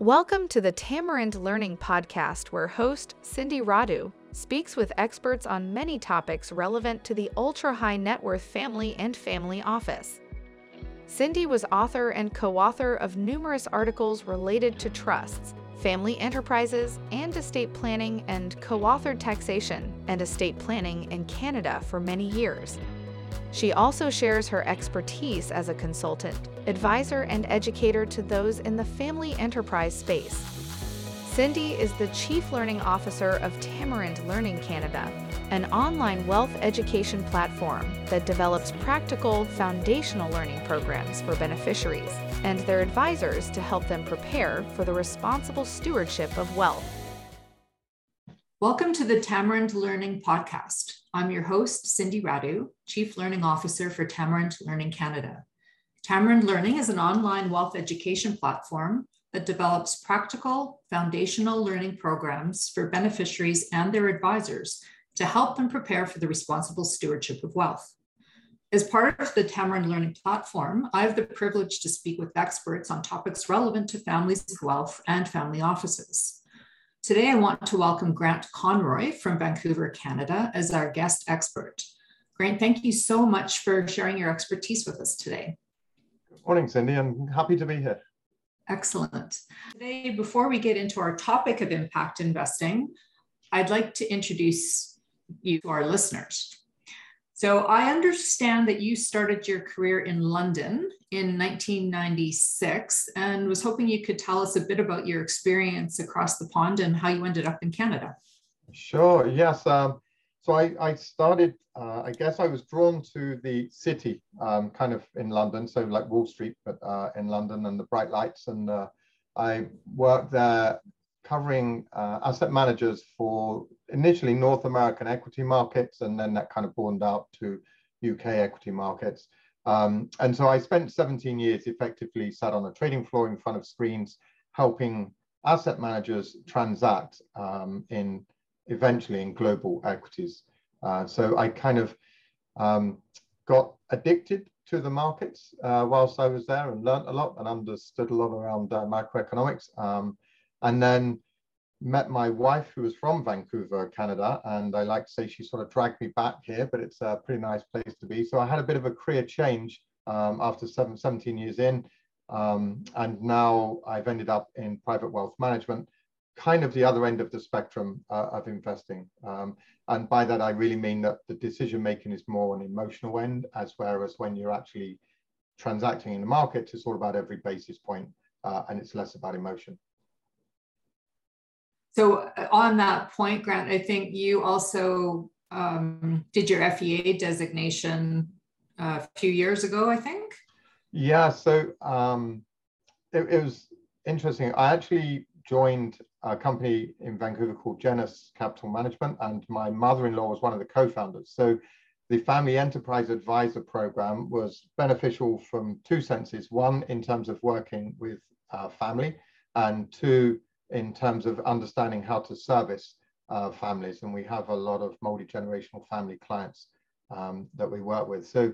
Welcome to the Tamarind Learning Podcast, where host Cindy Radu speaks with experts on many topics relevant to the ultra high net worth family and family office. Cindy was author and co author of numerous articles related to trusts, family enterprises, and estate planning, and co authored taxation and estate planning in Canada for many years. She also shares her expertise as a consultant, advisor, and educator to those in the family enterprise space. Cindy is the Chief Learning Officer of Tamarind Learning Canada, an online wealth education platform that develops practical, foundational learning programs for beneficiaries and their advisors to help them prepare for the responsible stewardship of wealth. Welcome to the Tamarind Learning Podcast. I'm your host, Cindy Radu, Chief Learning Officer for Tamarind Learning Canada. Tamarind Learning is an online wealth education platform that develops practical, foundational learning programs for beneficiaries and their advisors to help them prepare for the responsible stewardship of wealth. As part of the Tamarind Learning platform, I have the privilege to speak with experts on topics relevant to families' of wealth and family offices. Today, I want to welcome Grant Conroy from Vancouver, Canada, as our guest expert. Grant, thank you so much for sharing your expertise with us today. Good morning, Cindy. I'm happy to be here. Excellent. Today, before we get into our topic of impact investing, I'd like to introduce you to our listeners. So I understand that you started your career in London in 1996 and was hoping you could tell us a bit about your experience across the pond and how you ended up in Canada. Sure, yes. Um, so I, I started, uh, I guess I was drawn to the city um, kind of in London, so like Wall Street, but uh, in London and the bright lights. And uh, I worked there covering uh, asset managers for initially North American equity markets, and then that kind of broadened out to UK equity markets. Um, and so I spent 17 years effectively sat on a trading floor in front of screens, helping asset managers transact um, in eventually in global equities. Uh, so I kind of um, got addicted to the markets uh, whilst I was there and learned a lot and understood a lot around uh, macroeconomics. Um, and then met my wife who was from Vancouver, Canada, and I like to say she sort of dragged me back here, but it's a pretty nice place to be. So I had a bit of a career change um, after seven, 17 years in, um, and now I've ended up in private wealth management, kind of the other end of the spectrum uh, of investing. Um, and by that, I really mean that the decision making is more an emotional end, as whereas when you're actually transacting in the market, it's all about every basis point, uh, and it's less about emotion. So uh, on that point, Grant, I think you also um, did your FEA designation uh, a few years ago, I think. Yeah, so um, it, it, was interesting. I actually joined a company in Vancouver called Genus Capital Management, and my mother-in-law was one of the co-founders. So the Family Enterprise Advisor Program was beneficial from two senses. One, in terms of working with uh, family, and two, in terms of understanding how to service uh, families. And we have a lot of multi-generational family clients um, that we work with. So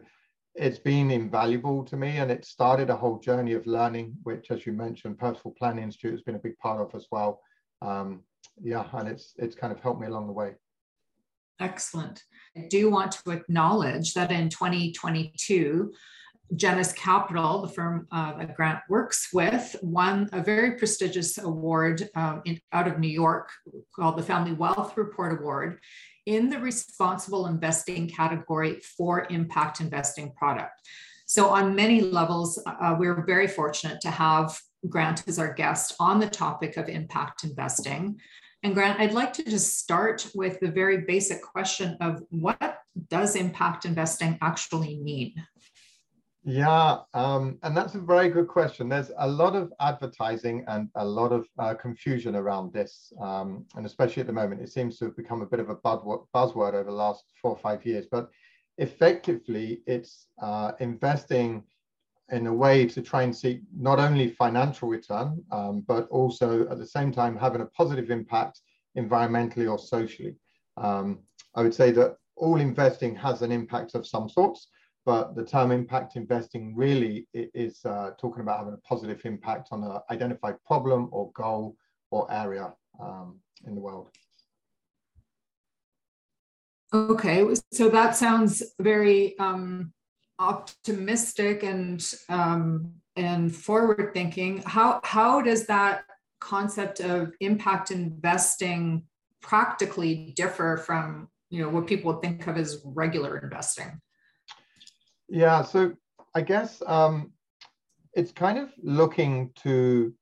it's been invaluable to me and it started a whole journey of learning, which as you mentioned, Purposeful Planning Institute has been a big part of as well. Um, yeah, and it's it's kind of helped me along the way. Excellent. I do want to acknowledge that in 2022, Genus Capital, the firm uh, that Grant works with, won a very prestigious award um, in, out of New York called the Family Wealth Report Award in the responsible investing category for impact investing product. So, on many levels, uh, we're very fortunate to have Grant as our guest on the topic of impact investing. And Grant, I'd like to just start with the very basic question of what does impact investing actually mean? Yeah, um, and that's a very good question. There's a lot of advertising and a lot of uh, confusion around this, um, and especially at the moment, it seems to have become a bit of a buzzword over the last four or five years. But effectively, it's uh, investing in a way to try and seek not only financial return, um, but also at the same time having a positive impact environmentally or socially. Um, I would say that all investing has an impact of some sorts. But the term impact investing really is uh, talking about having a positive impact on an identified problem or goal or area um, in the world. Okay, so that sounds very um, optimistic and um, and forward thinking. How how does that concept of impact investing practically differ from you know what people think of as regular investing? Yeah, so I guess um, it's kind of looking to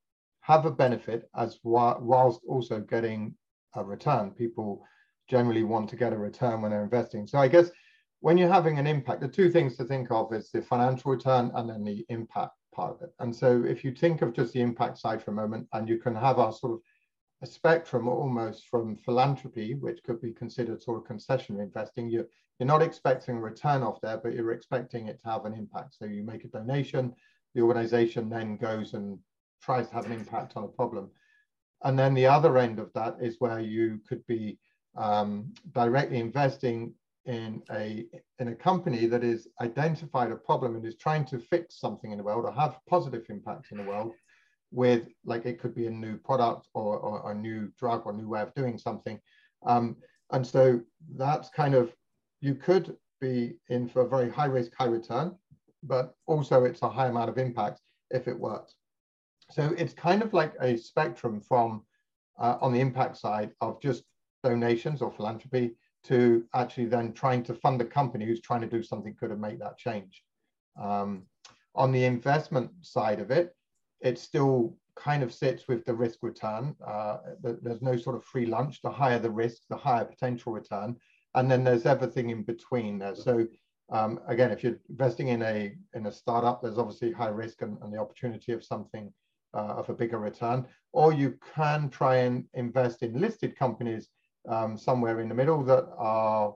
have a benefit as whilst also getting a return. People generally want to get a return when they're investing. So I guess when you're having an impact, the two things to think of is the financial return and then the impact part of it. And so if you think of just the impact side for a moment, and you can have a sort of a spectrum almost from philanthropy, which could be considered sort of concessionary investing. You're, you're not expecting a return off there, but you're expecting it to have an impact. So you make a donation, the organization then goes and tries to have an impact on a problem. And then the other end of that is where you could be um, directly investing in a in a company that is identified a problem and is trying to fix something in the world or have positive impact in the world with like it could be a new product or, or a new drug or new way of doing something um, and so that's kind of you could be in for a very high risk high return but also it's a high amount of impact if it works so it's kind of like a spectrum from uh, on the impact side of just donations or philanthropy to actually then trying to fund a company who's trying to do something good and make that change. Um, on the investment side of it, it still kind of sits with the risk return. Uh, there's no sort of free lunch. The higher the risk, the higher potential return. And then there's everything in between there. So um, again, if you're investing in a in a startup, there's obviously high risk and, and the opportunity of something uh, of a bigger return. Or you can try and invest in listed companies um, somewhere in the middle that are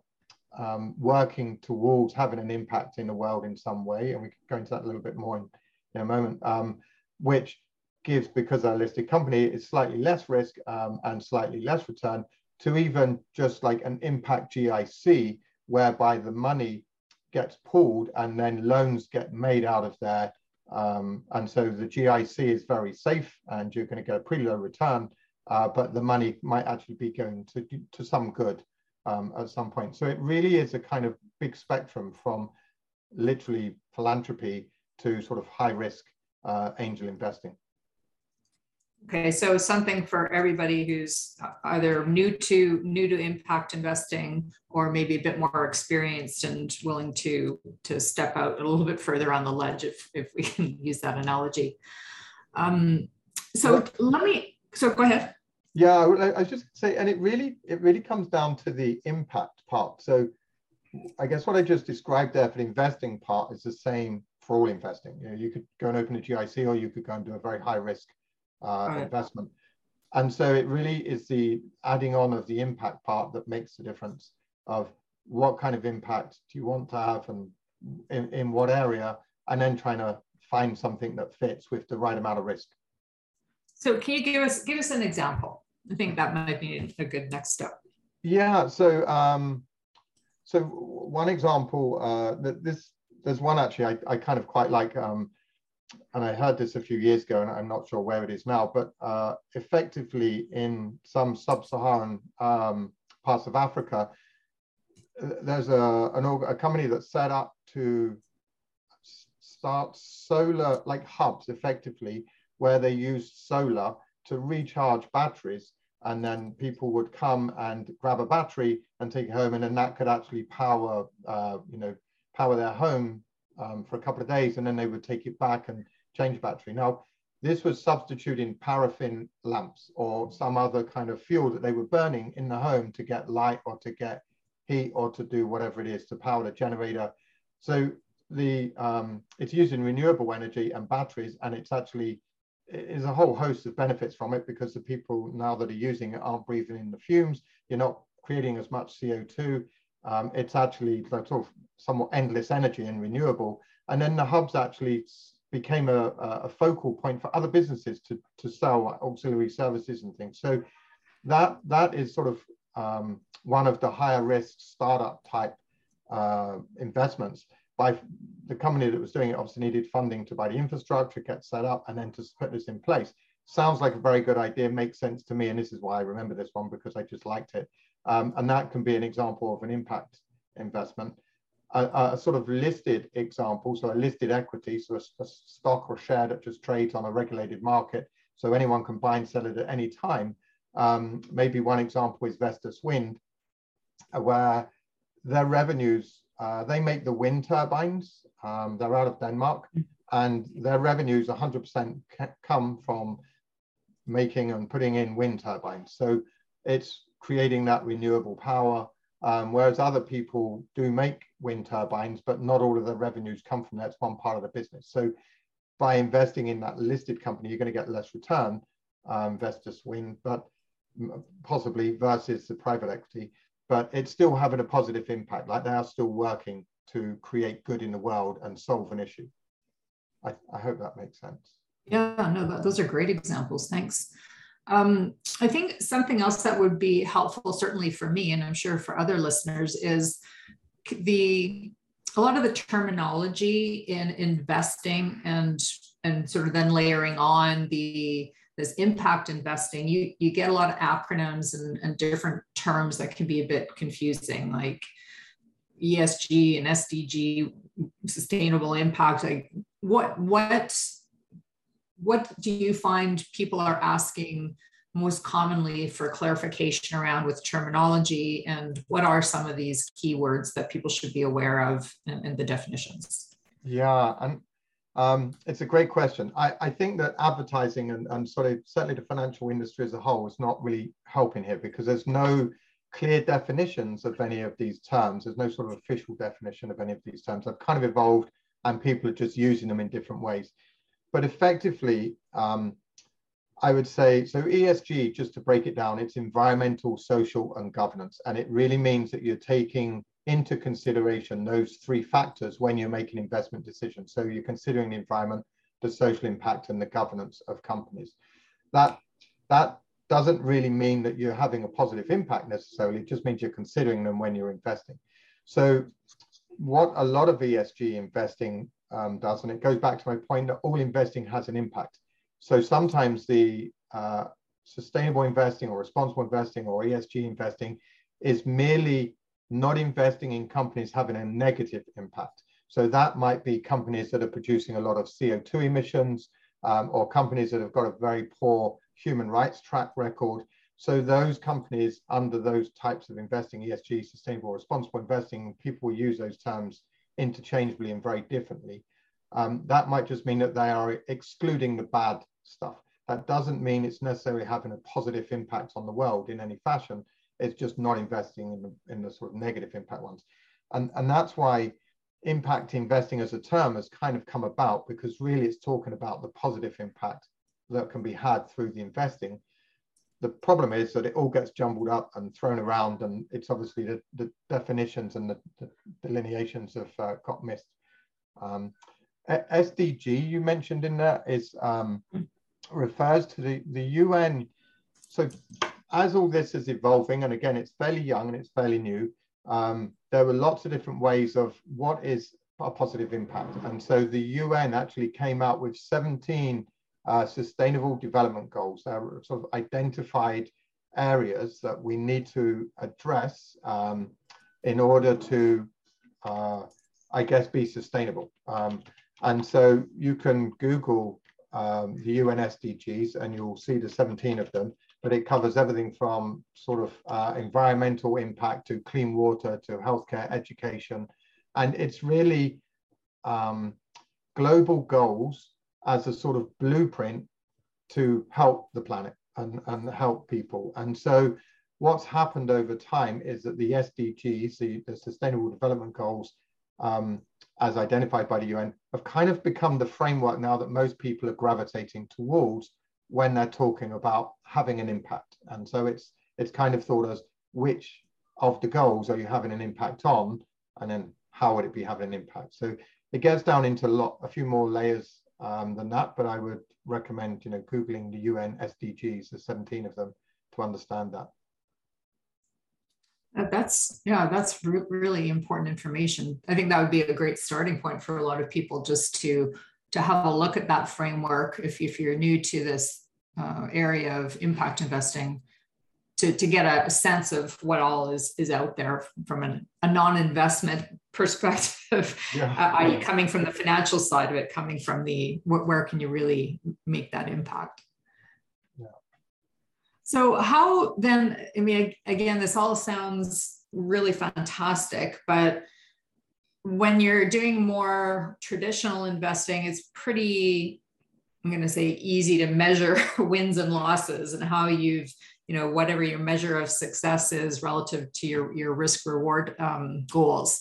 um, working towards having an impact in the world in some way. And we can go into that a little bit more in, in a moment, um, which gives, because they're a listed company, is slightly less risk um, and slightly less return to even just like an impact GIC, whereby the money gets pooled and then loans get made out of there. Um, and so the GIC is very safe and you're going to get a pretty low return uh, but the money might actually be going to, to some good um, at some point. So it really is a kind of big spectrum from literally philanthropy to sort of high risk uh, angel investing. Okay, so something for everybody who's either new to new to impact investing or maybe a bit more experienced and willing to to step out a little bit further on the ledge, if if we can use that analogy. Um, so let me so go ahead. Yeah, I was just say, and it really, it really comes down to the impact part. So I guess what I just described there for the investing part is the same for all investing. You know, you could go and open a GIC or you could go and do a very high risk uh, right. investment. And so it really is the adding on of the impact part that makes the difference of what kind of impact do you want to have and in, in what area, and then trying to find something that fits with the right amount of risk. So can you give us give us an example? I think that might be a good next step. Yeah. So um, so one example uh, that this there's one actually I, I kind of quite like um, and I heard this a few years ago and I'm not sure where it is now, but uh, effectively in some sub-Saharan um, parts of Africa, there's a, an, a company that's set up to start solar like hubs effectively where they use solar to recharge batteries and then people would come and grab a battery and take it home and then that could actually power uh, you know power their home um, for a couple of days and then they would take it back and change battery now this was substituting paraffin lamps or some other kind of fuel that they were burning in the home to get light or to get heat or to do whatever it is to power the generator so the um, it's using renewable energy and batteries and it's actually is a whole host of benefits from it because the people now that are using it aren't breathing in the fumes. You're not creating as much CO2. Um, it's actually sort of somewhat endless energy and renewable. And then the hubs actually became a, a focal point for other businesses to, to sell auxiliary services and things. So that that is sort of um, one of the higher risk startup type uh, investments. by the company that was doing it obviously needed funding to buy the infrastructure, get set up, and then to put this in place. Sounds like a very good idea, makes sense to me, and this is why I remember this one because I just liked it. Um, and that can be an example of an impact investment. A, a, sort of listed example, so a listed equity, so a, a, stock or share that just trades on a regulated market, so anyone can buy and sell it at any time. Um, maybe one example is Vestas Wind, where their revenues, uh, they make the wind turbines, um, they're out of Denmark, and their revenues 100% come from making and putting in wind turbines. So it's creating that renewable power, um, whereas other people do make wind turbines, but not all of the revenues come from that. It's one part of the business. So by investing in that listed company, you're going to get less return, um, Vestas Wind, but possibly versus the private equity, but it's still having a positive impact. Like they are still working to create good in the world and solve an issue. I, I hope that makes sense. Yeah, no, those are great examples. Thanks. Um, I think something else that would be helpful, certainly for me, and I'm sure for other listeners, is the a lot of the terminology in investing and and sort of then layering on the this impact investing you you get a lot of acronyms and, and different terms that can be a bit confusing like esg and sdg sustainable impact like what what what do you find people are asking most commonly for clarification around with terminology? And what are some of these keywords that people should be aware of and, the definitions? Yeah and um, it's a great question. I, I think that advertising and, and sort of certainly the financial industry as a whole is not really helping here because there's no clear definitions of any of these terms. There's no sort of official definition of any of these terms. They've kind of evolved and people are just using them in different ways but effectively, um, I would say, so ESG, just to break it down, it's environmental, social, and governance. And it really means that you're taking into consideration those three factors when you're making investment decisions. So you're considering the environment, the social impact, and the governance of companies. That, that doesn't really mean that you're having a positive impact necessarily, it just means you're considering them when you're investing. So what a lot of ESG investing um, does. And it goes back to my point that all investing has an impact. So sometimes the uh, sustainable investing or responsible investing or ESG investing is merely not investing in companies having a negative impact. So that might be companies that are producing a lot of CO2 emissions um, or companies that have got a very poor human rights track record. So those companies under those types of investing, ESG, sustainable, responsible investing, people use those terms interchangeably and very differently. Um, that might just mean that they are excluding the bad stuff. That doesn't mean it's necessarily having a positive impact on the world in any fashion. It's just not investing in the, in the sort of negative impact ones. And, and that's why impact investing as a term has kind of come about because really it's talking about the positive impact that can be had through the investing. The problem is that it all gets jumbled up and thrown around, and it's obviously the, the definitions and the, the delineations have uh, got missed. Um, SDG you mentioned in there is um, refers to the, the UN. So as all this is evolving, and again, it's fairly young and it's fairly new, um, there were lots of different ways of what is a positive impact. And so the UN actually came out with 17 uh, sustainable development goals. They're sort of identified areas that we need to address um, in order to, uh, I guess, be sustainable. Um, and so you can Google um, the UN SDGs and you'll see the 17 of them, but it covers everything from sort of uh, environmental impact to clean water to healthcare, education. And it's really um, global goals as a sort of blueprint to help the planet and, and help people. And so what's happened over time is that the SDGs, the, the Sustainable Development Goals, um, as identified by the UN, have kind of become the framework now that most people are gravitating towards when they're talking about having an impact. And so it's it's kind of thought as which of the goals are you having an impact on, and then how would it be having an impact? So it gets down into a lot, a few more layers um, than that, but I would recommend you know googling the UN SDGs, the 17 of them, to understand that. That's yeah, that's re- really important information. I think that would be a great starting point for a lot of people just to to have a look at that framework if, if you're new to this uh, area of impact investing to, to get a, sense of what all is is out there from an, a non-investment perspective yeah. uh, i.e coming from the financial side of it coming from the where, where can you really make that impact yeah. so how then i mean again this all sounds really fantastic but when you're doing more traditional investing it's pretty i'm going to say easy to measure wins and losses and how you've you know whatever your measure of success is relative to your your risk reward um, goals.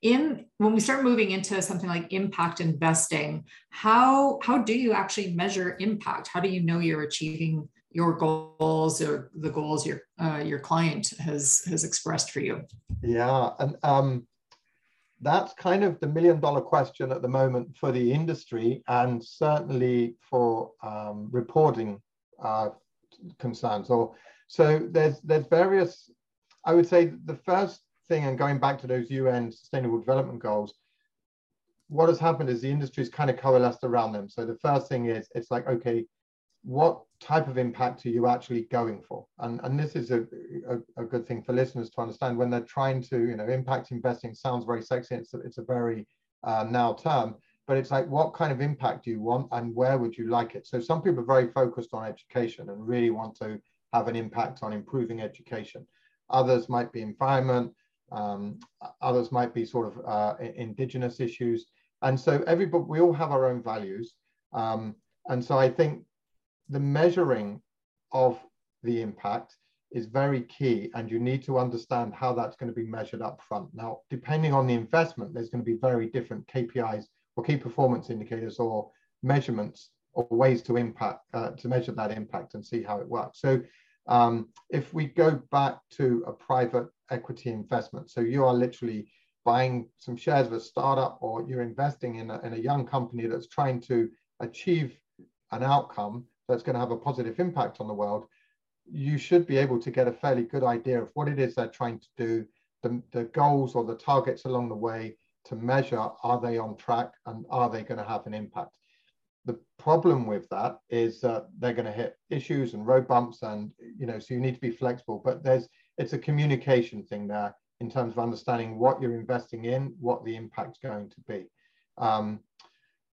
In when we start moving into something like impact investing how how do you actually measure impact? How do you know you're achieving your goals or the goals your uh, your client has has expressed for you? Yeah and um that's kind of the million dollar question at the moment for the industry and certainly for um, reporting uh, concerns. Or so there's there's various i would say the first thing and going back to those un sustainable development goals what has happened is the industry's kind of coalesced around them. So the first thing is it's like okay what type of impact are you actually going for? And and this is a, a, a good thing for listeners to understand. When they're trying to you know impact investing sounds very sexy it's a, it's a very uh, now term but it's like what kind of impact do you want and where would you like it? So some people are very focused on education and really want to have an impact on improving education. Others might be environment um, others might be sort of uh, indigenous issues. And so everybody we all have our own values. Um, and so i think the measuring of the impact is very key and you need to understand how that's going to be measured up front now depending on the investment there's going to be very different kpis or key performance indicators or measurements or ways to impact uh, to measure that impact and see how it works. So um, if we go back to a private equity investment, so you are literally buying some shares of a startup or you're investing in a, in a young company that's trying to achieve an outcome that's going to have a positive impact on the world, you should be able to get a fairly good idea of what it is they're trying to do, the, the goals or the targets along the way, to measure are they on track and are they going to have an impact. The problem with that is that they're going to hit issues and road bumps, and you know, so you need to be flexible. But there's it's a communication thing there in terms of understanding what you're investing in, what the impact's going to be. Um,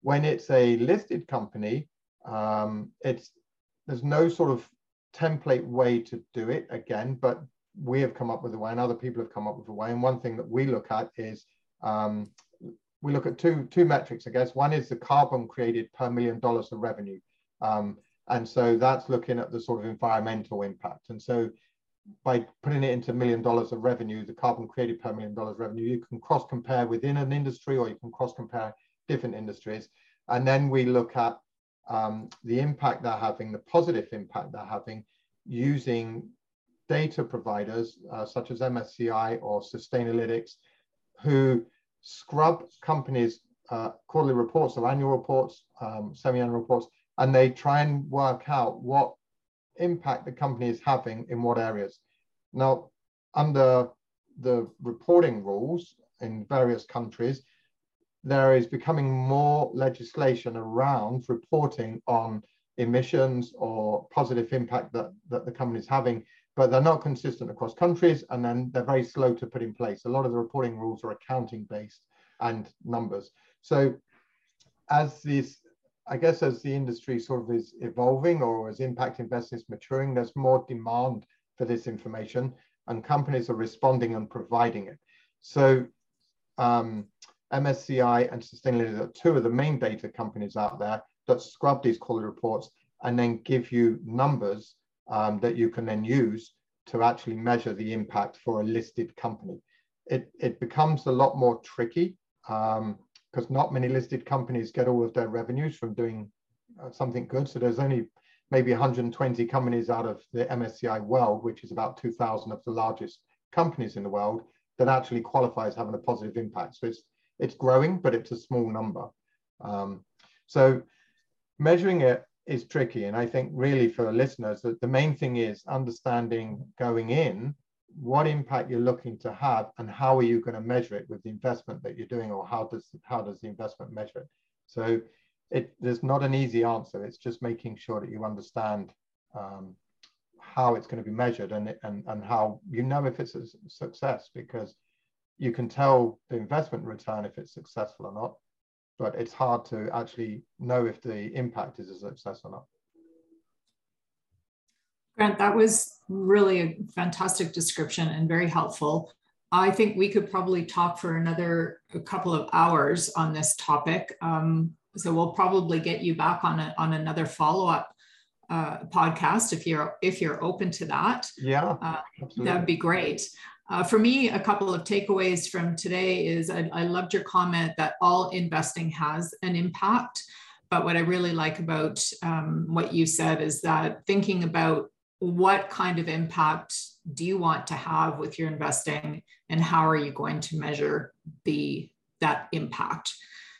when it's a listed company, um, it's there's no sort of template way to do it again, but we have come up with a way and other people have come up with a way. And one thing that we look at is um, we look at two, two metrics, I guess. One is the carbon created per million dollars of revenue. Um, and so that's looking at the sort of environmental impact. And so by putting it into million dollars of revenue, the carbon created per million dollars revenue, you can cross compare within an industry or you can cross compare different industries. And then we look at um, the impact they're having, the positive impact they're having using data providers uh, such as MSCI or Sustainalytics who scrub companies' uh, quarterly reports or annual reports, um, semi-annual reports, and they try and work out what impact the company is having in what areas. Now, under the reporting rules in various countries, there is becoming more legislation around reporting on emissions or positive impact that, that the company is having but they're not consistent across countries and then they're very slow to put in place. A lot of the reporting rules are accounting based and numbers. So as this, I guess as the industry sort of is evolving or as impact investing is maturing, there's more demand for this information and companies are responding and providing it. So um, MSCI and Sustainalytics are two of the main data companies out there that scrub these quality reports and then give you numbers um, that you can then use to actually measure the impact for a listed company. It, it becomes a lot more tricky because um, not many listed companies get all of their revenues from doing uh, something good. So there's only maybe 120 companies out of the MSCI world, which is about 2,000 of the largest companies in the world, that actually qualify as having a positive impact. So it's it's growing, but it's a small number. Um, so measuring it is tricky. And I think really for listeners, that the main thing is understanding going in what impact you're looking to have and how are you going to measure it with the investment that you're doing or how does how does the investment measure it so it there's not an easy answer it's just making sure that you understand um, how it's going to be measured and, and and how you know if it's a success because you can tell the investment return if it's successful or not but it's hard to actually know if the impact is a success or not Grant, that was really a fantastic description and very helpful. I think we could probably talk for another couple of hours on this topic. Um, so we'll probably get you back on a, on another follow up uh, podcast if you're if you're open to that. Yeah, uh, that'd be great. Uh, for me, a couple of takeaways from today is I, I loved your comment that all investing has an impact. But what I really like about um, what you said is that thinking about what kind of impact do you want to have with your investing and how are you going to measure the that impact?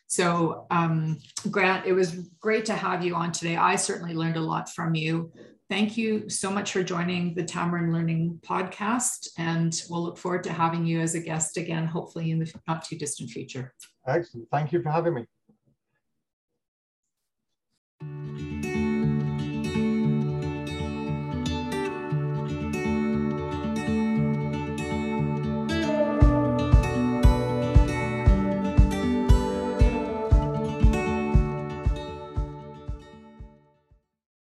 So um, grant it was great to have you on today. I certainly learned a lot from you thank you so much for joining the tamarind learning podcast and we'll look forward to having you as a guest again hopefully in the not too distant future. Excellent. Thank you for having me